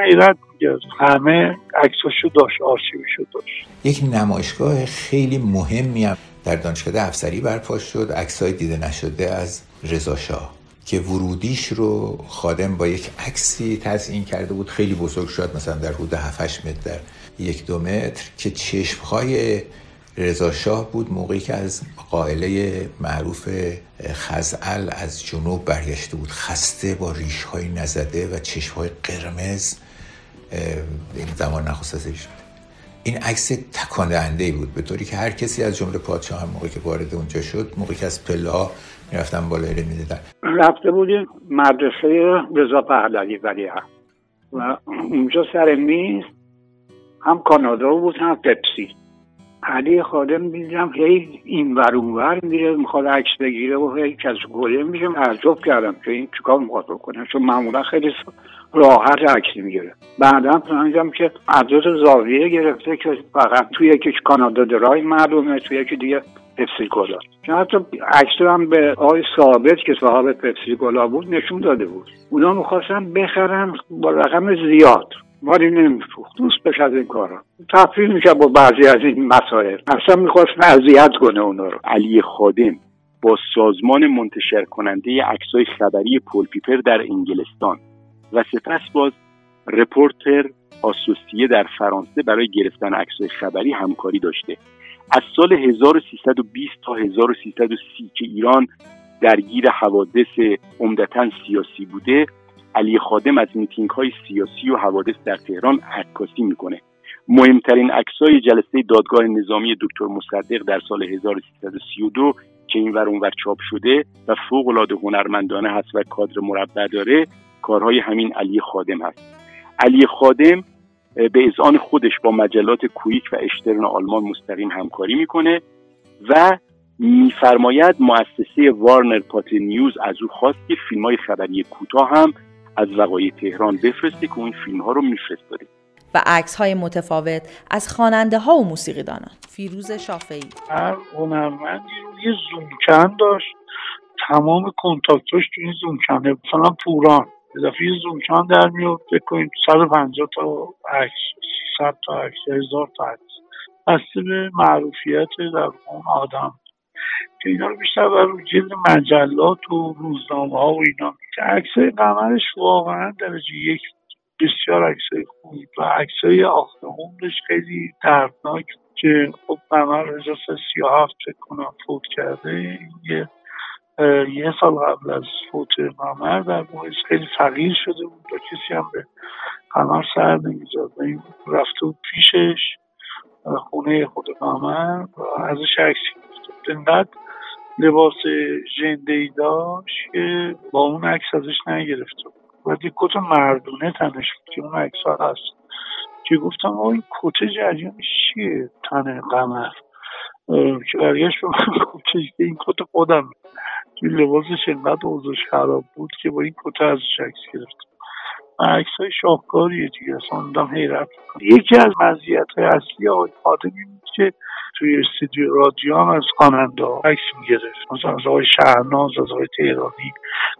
میگه همه عکساشو داشت آرشیوشو داشت. یک نمایشگاه خیلی مهمی هم در دانشکده افسری برپا شد. عکسای دیده نشده از رضا شاه که ورودیش رو خادم با یک عکسی تزیین کرده بود. خیلی بزرگ شد مثلا در حدود 7 متر. در یک دو متر که چشمهای رضا شاه بود موقعی که از قائله معروف خزعل از جنوب برگشته بود. خسته با ریشهای نزده و چشمهای قرمز این زمان نخست شد. این عکس تکانده بود. به طوری که هر کسی از جمله پادشاه هم موقعی که وارد اونجا شد موقعی که از پله ها می‌رفتن بالای رو می‌دیدن. رفته بودیم مدرسه رضا پهلوی ولی و اونجا سر میز هم کانادا بود هم پپسی. علی خادم می‌دیدم هی این ور ور میره می‌خواد عکس بگیره و هی از گله میشه. تعجب کردم که این چیکار می‌خواد بکنه. چون معمولا خیلی راحت عکس می‌گیره. بعدا فهمیدم که عدد زاویه گرفته که فقط توی یکی کانادا درای معلومه توی یکی دیگه پپسی گلا که حتی عکس هم به آقای ثابت که صاحب پپسی گلا بود نشون داده بود. اونا می‌خواستن بخرن با رقم زیاد. ولی نمیفروخت. دوست بشه از این کارا. تفریح میشه با بعضی از این مسائل. اصلا می‌خواست اذیت کنه اونا رو. علی خادم با سازمان منتشر کننده عکسای خبری پولپیپر در انگلستان و سپس باز رپورتر آسوسیه در فرانسه برای گرفتن عکسای خبری همکاری داشته. از سال 1320 تا 1330 که ایران درگیر حوادث عمدتا سیاسی بوده علی خادم از میتینگ های سیاسی و حوادث در تهران عکاسی می‌کنه. مهمترین عکسای جلسه دادگاه نظامی دکتر مصدق در سال 1332 که این ور اونور چاپ شده و فوق العاده هنرمندانه هست و کادر مربع داره کارهای همین علی خادم هست. علی خادم به اذعان خودش با مجلات کویک و اشترن آلمان مستقیم همکاری می‌کنه و میفرماید مؤسسه وارنر پات نیوز از او خواست که فیلم های خبری کوتاه هم از وقایع تهران بفرسته که اون فیلم ها رو میفرستاده و عکس های متفاوت از خواننده ها و موسیقیدانان فیروز شافعی. هر هنرمندی یه زومکن داشت. تمام کنتاکتاش تو این زومکنه مثلا پوران. اضافه یه زومکن در میاد بکنید 150 تا عکس 300 تا عکس هزار تا عکس. بسته به معروفیت در اون آدم. که اینا رو بیشتر بر جلد مجلات و روزنامه ها و اینا که عکس قمرش واقعا درجه یک بسیار عکسای خوبی و عکسای آخرهومش خیلی دردناک که خب قمر 1337 فکر کنم فوت کرده. یه یه سال قبل از فوت قمر در موردش خیلی فقیر شده بود و کسی هم به قمر سر نمیزاد و این رفته بود پیشش. خونه خود و ازش عکسی گرفته انقدر لباس جنده ای داشت که با اون عکس ازش نگرفته و یه کت مردونه تنش بود که اون عکس ها هست. که گفتم آقا این کت جریانش چیه؟ تن قمر. که برگشت به من که این کت خودم. این لباسش انقدر اوضاش خراب بود که با این کت ازش عکس گرفتم. عکس های شاهکاریه دیگه اصلا حیرت یکی از مزیت های اصلی آقای خادم این بود که توی استودیو رادیو هم از خواننده عکس می‌گرفت. مثلا از آقای شهرناز از آقای تهرانی.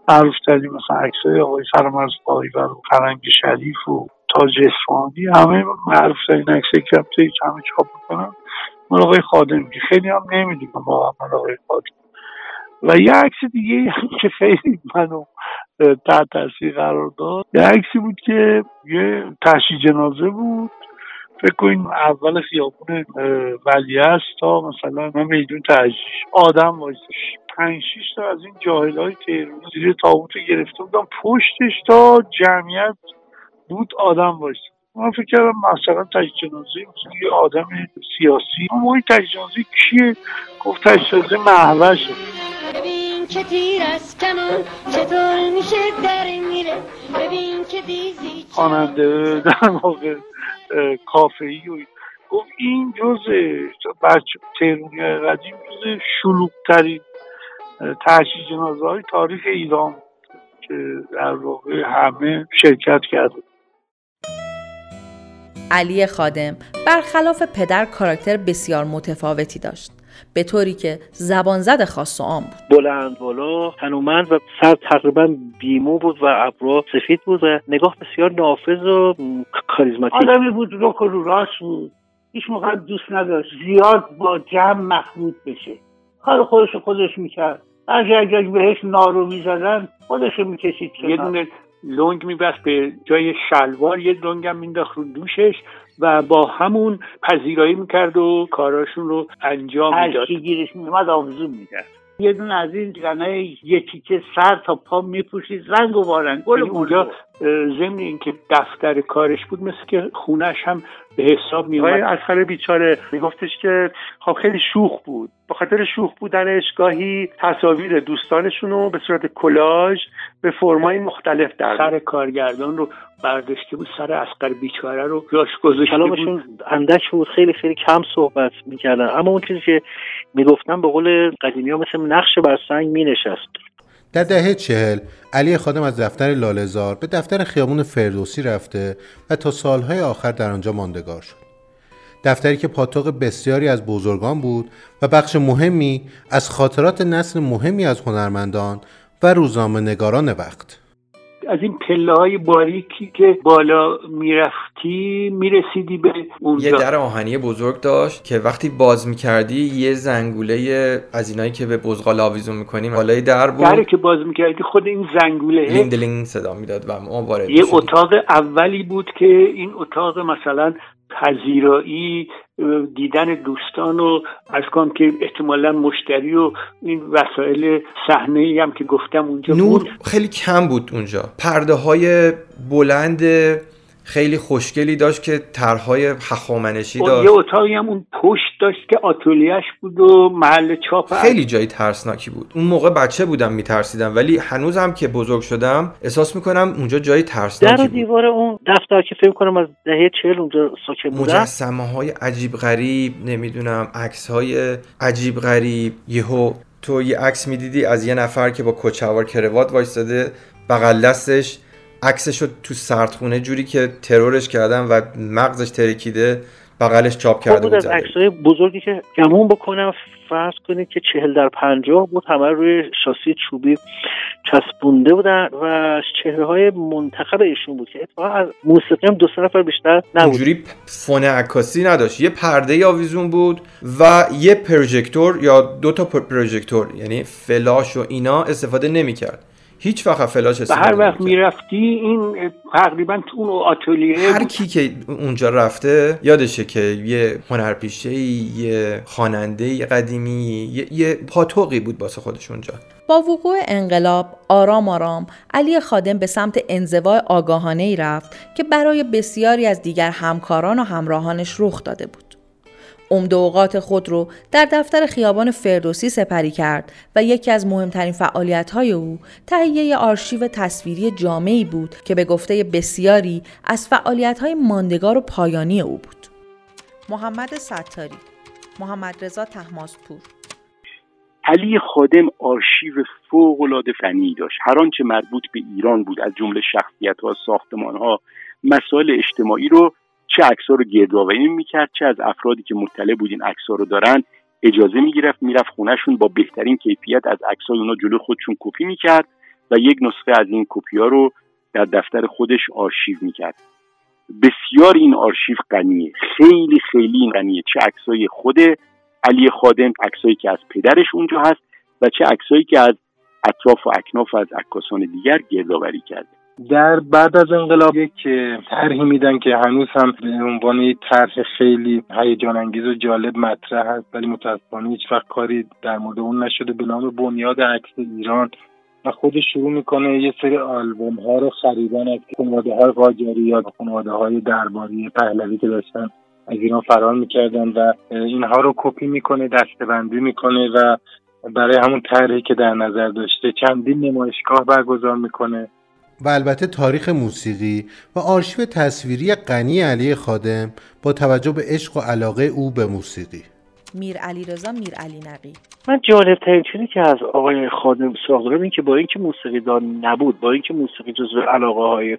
معروف ترین مثلا عکس های آقای فرمز پایور و فرنگ شریف و تاج اصفهانی همه معروف ترین عکس که همه چاپ می‌کنن. مال آقای خادم که خیلی هم نمی‌دونم با آقای خادم و یه عکس دیگه که خیلی منو تحت تاثیر قرار داد. یه عکسی بود که یه تشی جنازه بود. فکر کنیم اول خیابون ولی است تا مثلا من میدون تجریش آدم وایستش پنج تا از این جاهل های تهرون زیر تابوت گرفته بودم پشتش تا جمعیت بود آدم وایست من فکر کردم مثلا تجی جنازه یه آدم سیاسی. اما این تجی جنازه کیه؟ گفت تجی جنازه محوشه. که تیر از کمان؟ چطور میشه در میره ببین که دیزی خواننده در واقع کافه ای و گفت این جز بچه تهرونی قدیم جز شلوک ترین تحشی جنازه های تاریخ ایران که در واقع همه شرکت کرده. علی خادم برخلاف پدر کاراکتر بسیار متفاوتی داشت. به طوری که زبان زد خاص و عام بود. بلند بالا تنومند و سر تقریبا بیمو بود و ابرو سفید بود و نگاه بسیار نافذ و کاریزماتیک. آدمی بود روک و رو راست بود. هیچ موقع دوست نداشت. زیاد با جمع مخلوط بشه. کار خودش خودش می‌کرد. اگه اگر بهش نارو می‌زدن خودش می‌کشید یه دونه لنگ میبست به جای شلوار یه لنگ هم مینداخت رو دوشش. و با همون پذیرایی می‌کرد و کاراشون رو انجام می‌داد. هر گیرش میومد آویزون می‌کرد. یه دونه از این زنه یکی که سر تا پا میپوشید. رنگ و بارنگ گل اونجا ضمن اینکه دفتر کارش بود مثل که خونش هم به حساب می اومد اسخر بیچاره میگفتش که خب خیلی شوخ بود. به خاطر شوخ بودنش گاهی تصاویر دوستانشون رو به صورت کلاژ به فرمای مختلف در سر کارگردان رو برداشته بود سر اسقر بیچاره رو جاش گذاشته بود. اندک بود خیلی خیلی کم صحبت می‌کردن. اما اون چیزی که می‌گفتن به قول قدیمی ها مثل نقش بر سنگ مینشست. در دهه چهل علی خادم از دفتر لالزار به دفتر خیابون فردوسی رفته و تا سالهای آخر در آنجا ماندگار شد. دفتری که پاتوق بسیاری از بزرگان بود و بخش مهمی از خاطرات نسل مهمی از هنرمندان و روزنامه نگاران وقت. از این پله های باریکی که بالا می‌رفتی می‌رسیدی به اونجا. یه در آهنی بزرگ داشت که وقتی باز می‌کردی یه زنگوله از اینایی که به بزغال آویزون می‌کنیم بالای در بود. دری که باز می‌کردی خود این زنگوله. لینگ دلینگ صدا می‌داد و ما وارد یه اتاق اولی بود که این اتاق مثلا پذیرایی دیدن دوستان و از کنم که احتمالا مشتری و این وسایل صحنه هم که گفتم اونجا نور بود. خیلی کم بود اونجا. پرده های بلند خیلی خوشگلی داشت که طرحهای هخامنشی داشت. یه اتاقی هم اون پشت داشت که آتولیش بود و محل چاپ خیلی جای ترسناکی بود. اون موقع بچه بودم میترسیدم ولی هنوزم که بزرگ شدم احساس می‌کنم اونجا جای ترسناکی در دیوار اون دفتر که فکر کنم از دهه چهل اونجا ساکن بودن مجسمه های عجیب غریب نمی‌دونم عکس های عجیب غریب. یهو تو یه عکس می‌دیدی از یه نفر که با کچوار کروات وایستاده بغل دستش عکسش رو تو سردخونه جوری که ترورش کردن و مغزش ترکیده بغلش چاپ کرده بود از عکسای بزرگی که گمون بکنم فرض کنید که چهل در پنجاه بود همه روی شاسی چوبی چسبونده بودن و چهره های منتخب ایشون بود که اتفاقا از موسیقی هم دو سه نفر بیشتر نبود. اونجوری فون عکاسی نداشت. یه پرده آویزون بود و یه پروژکتور یا دو تا پروژکتور یعنی فلاش و اینا استفاده نمی‌کرد. هیچ وقت فلاش و هر وقت می‌رفتی این تقریبا تو اون آتلیه هر کی که اونجا رفته یادشه که یه هنرپیشه یه خواننده قدیمی یه, یه پاتوقی بود واسه خودش اونجا. با وقوع انقلاب آرام آرام علی خادم به سمت انزوای آگاهانه ای رفت که برای بسیاری از دیگر همکاران و همراهانش رخ داده بود. عمده اوقات خود رو در دفتر خیابان فردوسی سپری کرد و یکی از مهمترین فعالیت‌های او تهیه آرشیو تصویری جامعی بود که به گفته بسیاری از فعالیت‌های ماندگار و پایانی او بود. محمد ستاری محمد رضا طهماسب‌پور علی خادم آرشیو فوق‌العاده فنی داشت هر آنچه مربوط به ایران بود از جمله شخصیت‌ها ساختمان‌ها مسائل اجتماعی رو چه عکس‌ها رو گردآوری می‌کرد چه از افرادی که مطلع بود این عکس‌ها رو دارن اجازه می‌گرفت می‌رفت خونهشون با بهترین کیفیت از عکس‌های اونا جلو خودشون کپی می‌کرد و یک نسخه از این کپی ها رو در دفتر خودش آرشیو می‌کرد. بسیار این آرشیو غنیه. خیلی خیلی این غنیه. چه عکسای خود علی خادم عکسایی که از پدرش اونجا هست و چه عکسایی که از اطراف و اکناف از عکاسان دیگر گردآوری کرده. در بعد از انقلاب یک طرحی میدن که هنوز هم به عنوان یک طرح خیلی هیجان انگیز و جالب مطرح هست ولی متاسفانه هیچ وقت کاری در مورد اون نشده به نام بنیاد عکس ایران. و خودش شروع می‌کنه یه سری آلبوم ها رو خریدن از خانواده های قاجاری یا خانواده های درباری پهلوی که داشتن از ایران فرار می‌کردن و اینها رو کپی می‌کنه دستبندی می‌کنه و برای همون طرحی که در نظر داشته چندین نمایشگاه برگزار می‌کنه. و البته تاریخ موسیقی و آرشیو تصویری غنی علی خادم با توجه به عشق و علاقه او به موسیقی. میر علی رضا میر علی نقی. من جالب ترین چیزی که از آقای خادم دارم این که با اینکه موسیقی دار نبود با اینکه موسیقی جزو علاقه های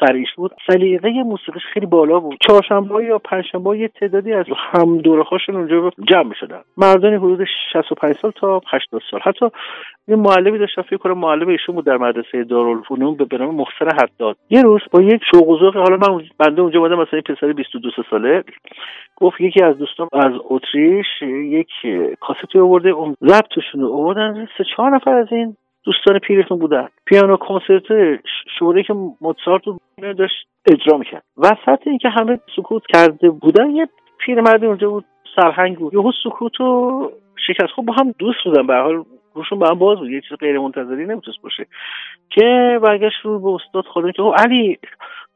فریش بود. سلیقه موسیقیش خیلی بالا بود. چهارشنبه یا پنجشنبه یه تعدادی از هم دوره اونجا جمع شدن مردانی حدود 65 سال تا 80 سال. حتی یه معلمی داشتم فکر کنم معلم ایشون بود در مدرسه دارالفنون به نام محسن حداد. یه روز با یک شوق و حالا من بنده اونجا اومدم مثلا پسر 22 ساله گفت یکی از دوستان از اتریش یک کاستی آورده اون ضبطشون آوردن سه چهار نفر از این دوستان پیرتون بودن. پیانو کنسرت شوره که موتسارت رو داشت اجرا می‌کرد. وسط اینکه همه سکوت کرده بودن یه پیرمردی اونجا بود سرهنگ بود. یهو سکوت و شکست. خب با هم دوست بودن. به حال روشون به هم باز بود. یه چیز غیر منتظری نمی‌تونست باشه. که برگشت رو به استاد خودم که علی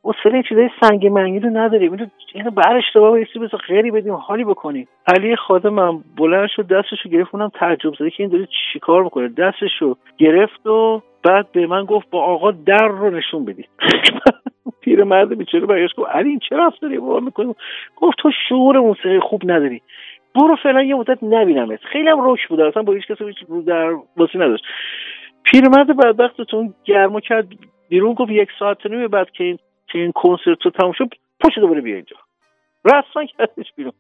حوصله چیزای سنگ منگی رو نداریم. اینو اینو بر اشتباه یه چیزی خیری بدیم حالی بکنیم. علی خادمم بلند شد دستشو گرفت اونم تعجب زده که این داره چیکار می‌کنه. دستشو گرفت و بعد به من گفت با آقا در رو نشون بدید مرد بیچاره برگشت گفت علی این چه رفتاری با می‌کنیم گفت تو شعور موسیقی خوب نداری. برو فعلا یه مدت نبینمت. خیلی هم روش بود. اصلا با هیچ کسی رو در باسی نداشت. پیرمرد بدبختتون گرما کرد بیرون گفت یک ساعت نیم بعد که این که این کنسرت رو تموم شد پشت دوباره بیا اینجا رسما کردش بیرون.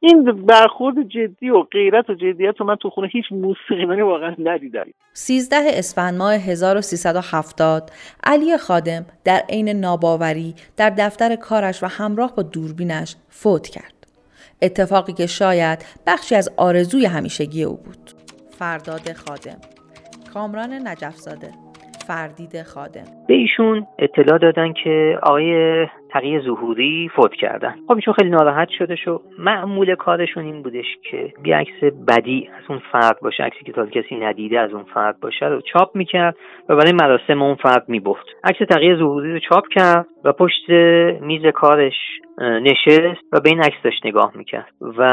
این برخورد جدی و غیرت و جدیت رو من تو خونه هیچ موسیقیدانی واقعا ندیدم. 13 اسفند ماه 1370 علی خادم در عین ناباوری در دفتر کارش و همراه با دوربینش فوت کرد. اتفاقی که شاید بخشی از آرزوی همیشگی او بود. فرداد خادم کامران نجفزاده. فردید خادم. به ایشون اطلاع دادن که آقای تقیه ظهوری فوت کردن. خب ایشون خیلی ناراحت شده شو. معمول کارشون این بودش که بی عکس بدی از اون فرد باشه. عکسی که تا کسی ندیده از اون فرد باشه رو چاپ می‌کرد و برای مراسم اون فرد می‌برد عکس تقیه ظهوری رو چاپ کرد و پشت میز کارش نشست و به این عکس داشت نگاه می‌کرد و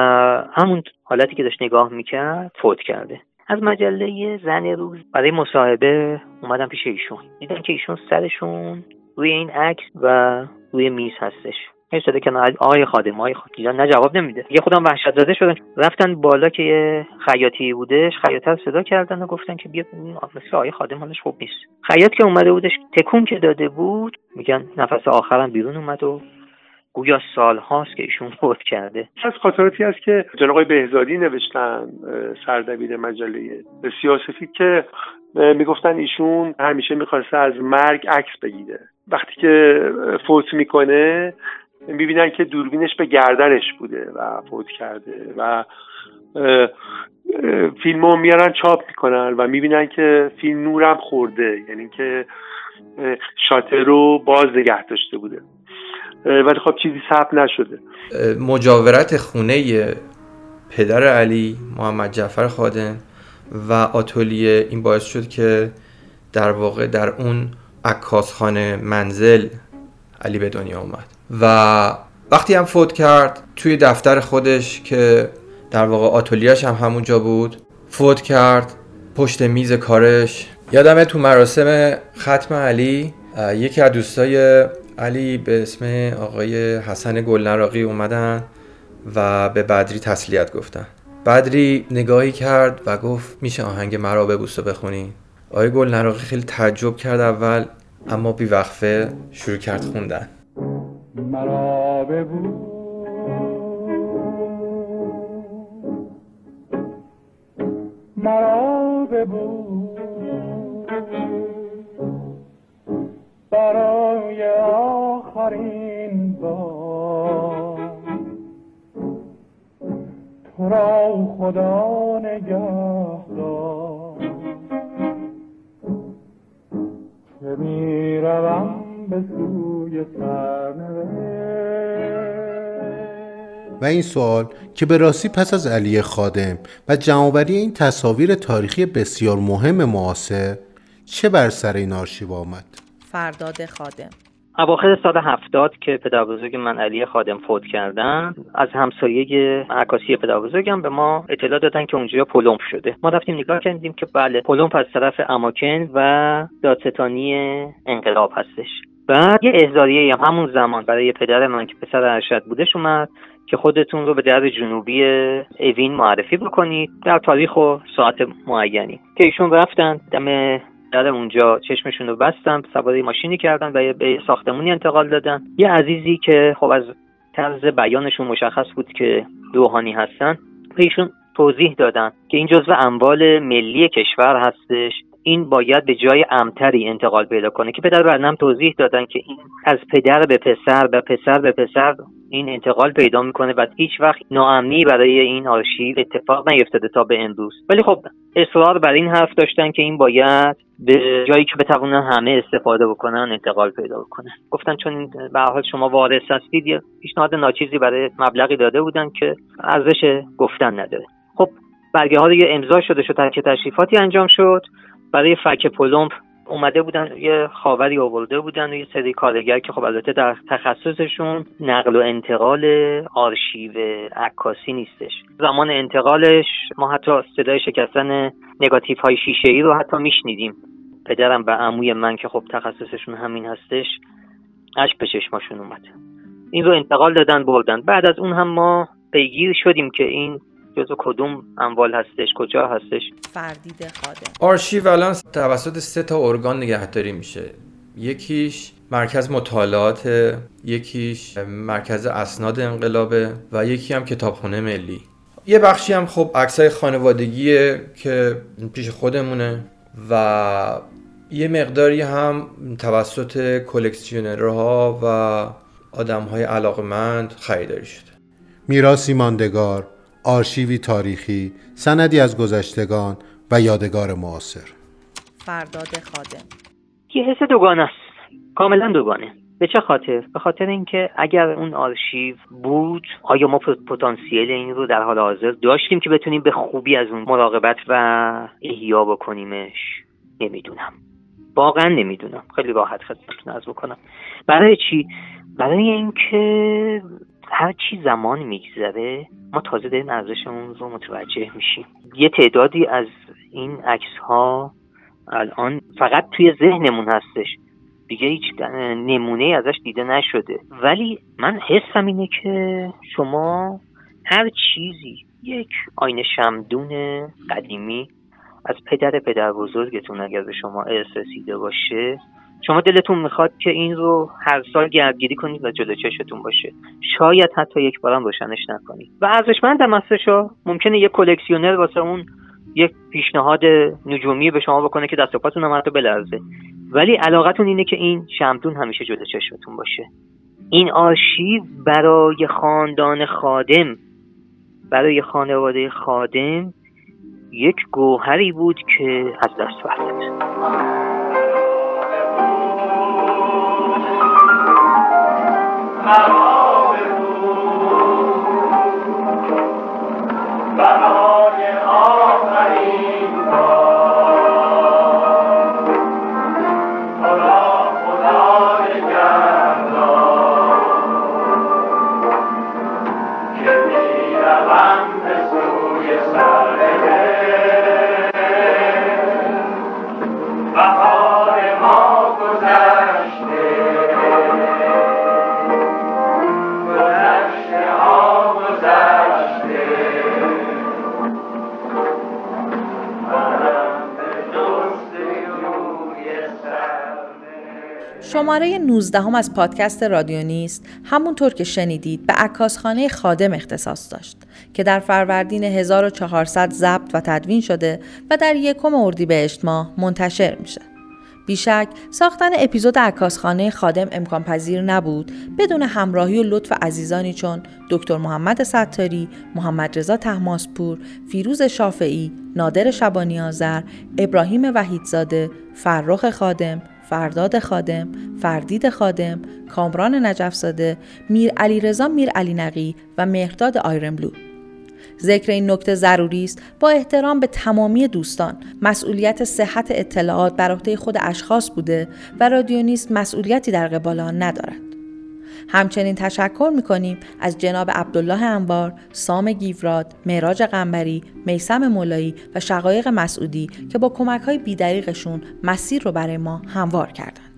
همون حالتی که داشت نگاه می‌کرد فوت کرده. از مجله زن روز. برای مصاحبه اومدم پیش ایشون. دیدم که ایشون سرشون روی این عکس و روی میز هستش. شده که آقای خادم. آقای خادم. نه جواب نمیده. یه خودم وحشت زده شدن. رفتن بالا که یه خیاطی بودش. خیاطه رو صدا کردن و گفتن که بیا مثل آقای خادم حالش خوب نیست. خیاط که اومده بودش تکون که داده بود میگن نفس آخرم بیرون اومد و گویا سال هاست که ایشون فوت کرده. از خاطراتی است که جناب آقای بهزادی نوشتن سردبیر مجله سیاسفی که می‌گفتن ایشون همیشه می‌خواسته از مرگ عکس بگیره. وقتی که فوت می‌کنه می‌بینن که دوربینش به گردنش بوده و فوت کرده و فیلم رو میارن چاپ می‌کنن و می‌بینن که فیلم نورم خورده. یعنی که شاتر رو باز نگه داشته بوده. ولی خب چیزی ثبت نشده. مجاورت خونه پدر علی محمد جعفر خادم و آتولیه این باعث شد که در واقع در اون عکاسخانه منزل علی به دنیا اومد. و وقتی هم فوت کرد توی دفتر خودش که در واقع آتولیاش هم همونجا بود فوت کرد پشت میز کارش. یادمه تو مراسم ختم علی یکی از دوستای علی به اسم آقای حسن گلنراقی اومدن و به بدری تسلیت گفتن. بدری نگاهی کرد و گفت میشه آهنگ مرا ببوس و بخونی. آقای گلنراقی خیلی تعجب کرد اول اما بیوقفه شروع کرد خوندن. مرا ببوس. مرا ببوس. برای آخرین بار. تو را خدا نگه که می‌روم به سوی و این سوال که به راستی پس از علی خادم و جمعآوری این تصاویر تاریخی بسیار مهم معاصر چه بر سر این آرشیو آمد؟ فرداد خادم. اواخر سال هفتاد که پدر بزرگ من علی خادم فوت کردن از همسایه عکاسی پدر بزرگم به ما اطلاع دادن که اونجا پلمپ شده. ما رفتیم نگاه کردیم که بله پلمپ از طرف اماکن و دادستانی انقلاب هستش. بعد یه احضاریه هم همون زمان برای پدر من که پسر ارشد بودش اومد که خودتون رو به در جنوبی اوین معرفی بکنید. در تاریخ و ساعت معینی. که ایشون رفتن دم در اونجا چشمشون رو بستن سواری ماشینی کردن و به ساختمونی انتقال دادن. یه عزیزی که خب از طرز بیانشون مشخص بود که روحانی هستن به توضیح دادن که این جزو اموال ملی کشور هستش. این باید به جای امتری انتقال پیدا کنه. که پدر برنم توضیح دادن که این از پدر به پسر و پسر به پسر این انتقال پیدا می‌کنه و هیچ وقت ناامنی برای این آرشیو اتفاق نیفتاده تا به امروز. ولی خب اصرار بر این حرف داشتن که این باید به جایی که بتوانن همه استفاده بکنن انتقال پیدا بکنه گفتن چون به حال شما وارث هستید یه پیشنهاد ناچیزی برای مبلغی داده بودن که ارزش گفتن نداره. خب برگه ها دیگه امضا شده شد که تشریفاتی انجام شد. برای فک پلمپ اومده بودن یه خاوری آورده بودن و یه سری کارگر که خب البته در تخصصشون نقل و انتقال آرشیو عکاسی نیستش. زمان انتقالش ما حتی صدای شکستن نگاتیف های شیشه ای رو حتی میشنیدیم. پدرم و عموی من که خب تخصصشون همین هستش اش به چشماشون اومد. این رو انتقال دادن بردن. بعد از اون هم ما پیگیر شدیم که این جزو کدوم اموال هستش کجا هستش؟ فردید خادم. آرشیو الان توسط سه تا ارگان نگهداری میشه. یکیش مرکز مطالعات یکیش مرکز اسناد انقلابه و یکی هم کتابخونه ملی. یه بخشی هم خب عکسای خانوادگیه که پیش خودمونه و یه مقداری هم توسط کلکسیونرها و آدم های علاقمند خریداری شده. میراسی ماندگار آرشیوی تاریخی، سندی از گذشتگان و یادگار معاصر. فرداد خادم یه حس دوگانه است. کاملا دوگانه. به چه خاطر؟ به خاطر اینکه اگر اون آرشیو بود آیا ما پتانسیل این رو در حال حاضر داشتیم که بتونیم به خوبی از اون مراقبت و احیا بکنیمش نمی‌دونم واقعا نمی‌دونم خیلی راحت خدمتتون از بکنم برای چی برای اینکه هر چی زمان میگذره ما تازه داریم ارزش اون رو متوجه میشیم. یه تعدادی از این عکس ها الان فقط توی ذهنمون هستش. دیگه هیچ نمونه ازش دیده نشده. ولی من حسم اینه که شما هر چیزی یک آینه شمدون قدیمی از پدر پدر بزرگتون اگر به شما ارث رسیده باشه شما دلتون می‌خواد که این رو هر سال گردگیری کنید و جلو چشتون باشه. شاید حتی یک بارم روشنش نکنید. و ارزشمند هم ممکنه یک کلکسیونر واسه اون یک پیشنهاد نجومی به شما بکنه که دست و پاتون هم حتی بلرزه. ولی علاقتون اینه که این شمتون همیشه جلو چشمتون باشه. این آرشیو برای خاندان خادم برای خانواده خادم یک گوهری بود که از دست رفت. شماره 19 هم از پادکست رادیو نیست همونطور که شنیدید به عکاسخانه خادم اختصاص داشت که در فروردین 1400 ضبط و تدوین شده و در یکم اردیبهشت ماه منتشر میشه. بیشک ساختن اپیزود عکاسخانه خادم امکان پذیر نبود بدون همراهی و لطف عزیزانی چون دکتر محمد ستاری، محمد رضا تحماسپور، فیروز شافعی، نادر شبانی آذر، ابراهیم وحیدزاده، فرخ خادم، فرداد خادم، فردید خادم، کامران نجفزاده، میر علی رضا میر علی نقی و مهرداد آیرنبلو. ذکر این نکته ضروری است با احترام به تمامی دوستان مسئولیت صحت اطلاعات بر عهده خود اشخاص بوده و رادیونیست مسئولیتی در قبال آن ندارد همچنین تشکر می‌کنیم از جناب عبدالله انبار، سام گیوراد، معراج قنبری، میسم مولایی و شقایق مسعودی که با کمک های بیدریقشون مسیر رو برای ما هموار کردند.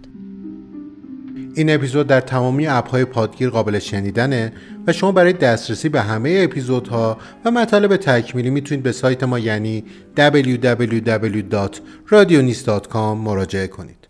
این اپیزود در تمامی اپهای پادگیر قابل شنیدنه و شما برای دسترسی به همه اپیزودها و مطالب تکمیلی می‌تونید به سایت ما یعنی www.radionist.com مراجعه کنید.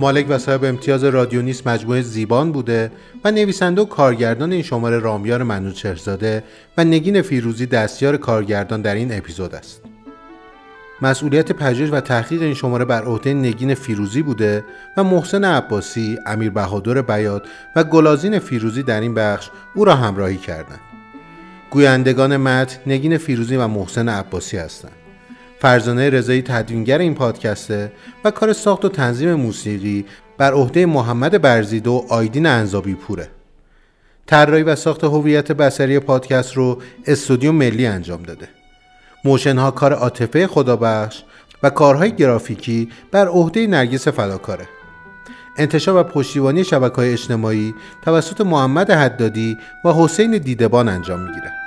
مالک و صاحب امتیاز رادیونیست مجموعه زیبان بوده و نویسنده و کارگردان این شماره رامیار منوچهرزاده و نگین فیروزی دستیار کارگردان در این اپیزود است. مسئولیت پژوهش و تحقیق این شماره بر عهده نگین فیروزی بوده و محسن عباسی، امیر بهادر بیاد و گلازین فیروزی در این بخش او را همراهی کردند. گویندگان متن نگین فیروزی و محسن عباسی هستند. فرزانه رضایی تدوینگر این پادکسته و کار ساخت و تنظیم موسیقی بر عهده محمد برزیده و آیدین انزابی پوره طراحی و ساخت هویت بسری پادکست رو استودیو ملی انجام داده. موشن ها کار عاطفه خدابخش و کارهای گرافیکی بر عهده نرگس فداکاره. انتشار و پشتیبانی شبکه های اجتماعی توسط محمد حدادی و حسین دیدبان انجام می‌گیره.